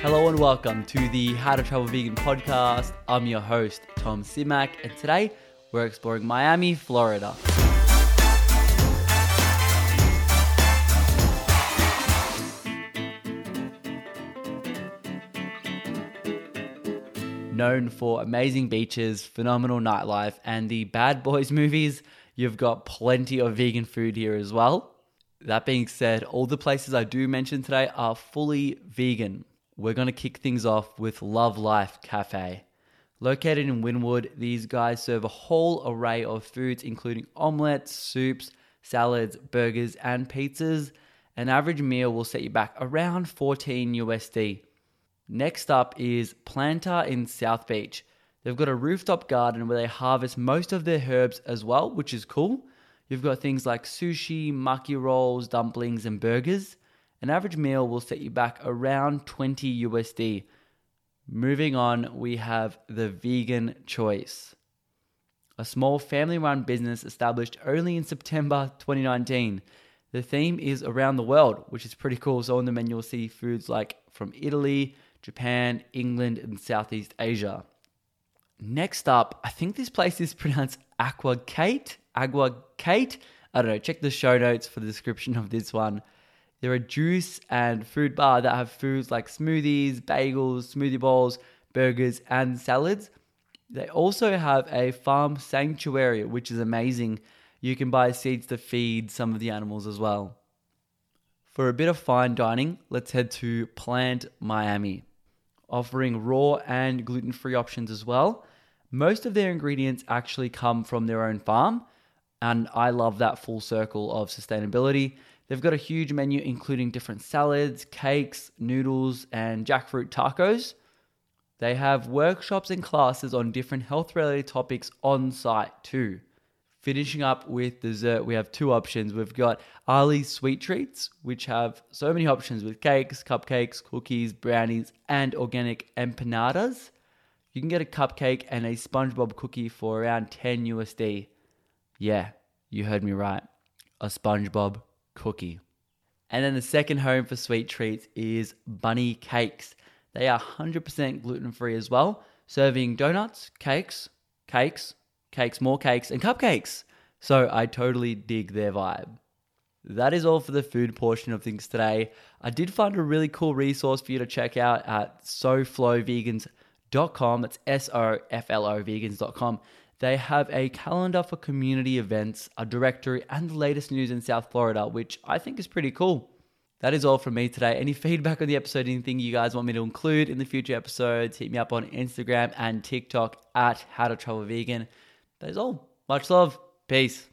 Hello and welcome to the How to Travel Vegan podcast. I'm your host, Tom Simak, and today we're exploring Miami, Florida. Known for amazing beaches, phenomenal nightlife, and the Bad Boys movies, you've got plenty of vegan food here as well. That being said, all the places I do mention today are fully vegan. We're going to kick things off with Love Life Cafe. Located in Wynwood, these guys serve a whole array of foods, including omelets, soups, salads, burgers, and pizzas. An average meal will set you back around 14 USD. Next up is Planta in South Beach. They've got a rooftop garden where they harvest most of their herbs as well, which is cool. You've got things like sushi, maki rolls, dumplings, and burgers. An average meal will set you back around 20 USD. Moving on, we have the vegan choice. A small family run business established only in September 2019. The theme is around the world, which is pretty cool. So on the menu, you'll see foods like from Italy, Japan, England, and Southeast Asia. Next up, I think this place is pronounced Aqua Kate. Agua Kate. I don't know. Check the show notes for the description of this one. They're a juice and food bar that have foods like smoothies, bagels, smoothie bowls, burgers, and salads. They also have a farm sanctuary, which is amazing. You can buy seeds to feed some of the animals as well. For a bit of fine dining, let's head to Plant Miami, offering raw and gluten free options as well. Most of their ingredients actually come from their own farm, and I love that full circle of sustainability. They've got a huge menu including different salads, cakes, noodles, and jackfruit tacos. They have workshops and classes on different health related topics on site too. Finishing up with dessert, we have two options. We've got Ali's Sweet Treats, which have so many options with cakes, cupcakes, cookies, brownies, and organic empanadas. You can get a cupcake and a SpongeBob cookie for around 10 USD. Yeah, you heard me right. A SpongeBob cookie. And then the second home for sweet treats is Bunnie Cakes. They are 100% gluten free as well, serving donuts, cakes, cakes, cakes, more cakes, and cupcakes. So I totally dig their vibe. That is all for the food portion of things today. I did find a really cool resource for you to check out at soflovegans.com. That's S O F L O vegans.com. They have a calendar for community events, a directory, and the latest news in South Florida, which I think is pretty cool. That is all from me today. Any feedback on the episode, anything you guys want me to include in the future episodes, hit me up on Instagram and TikTok at How to Travel Vegan. That is all. Much love. Peace.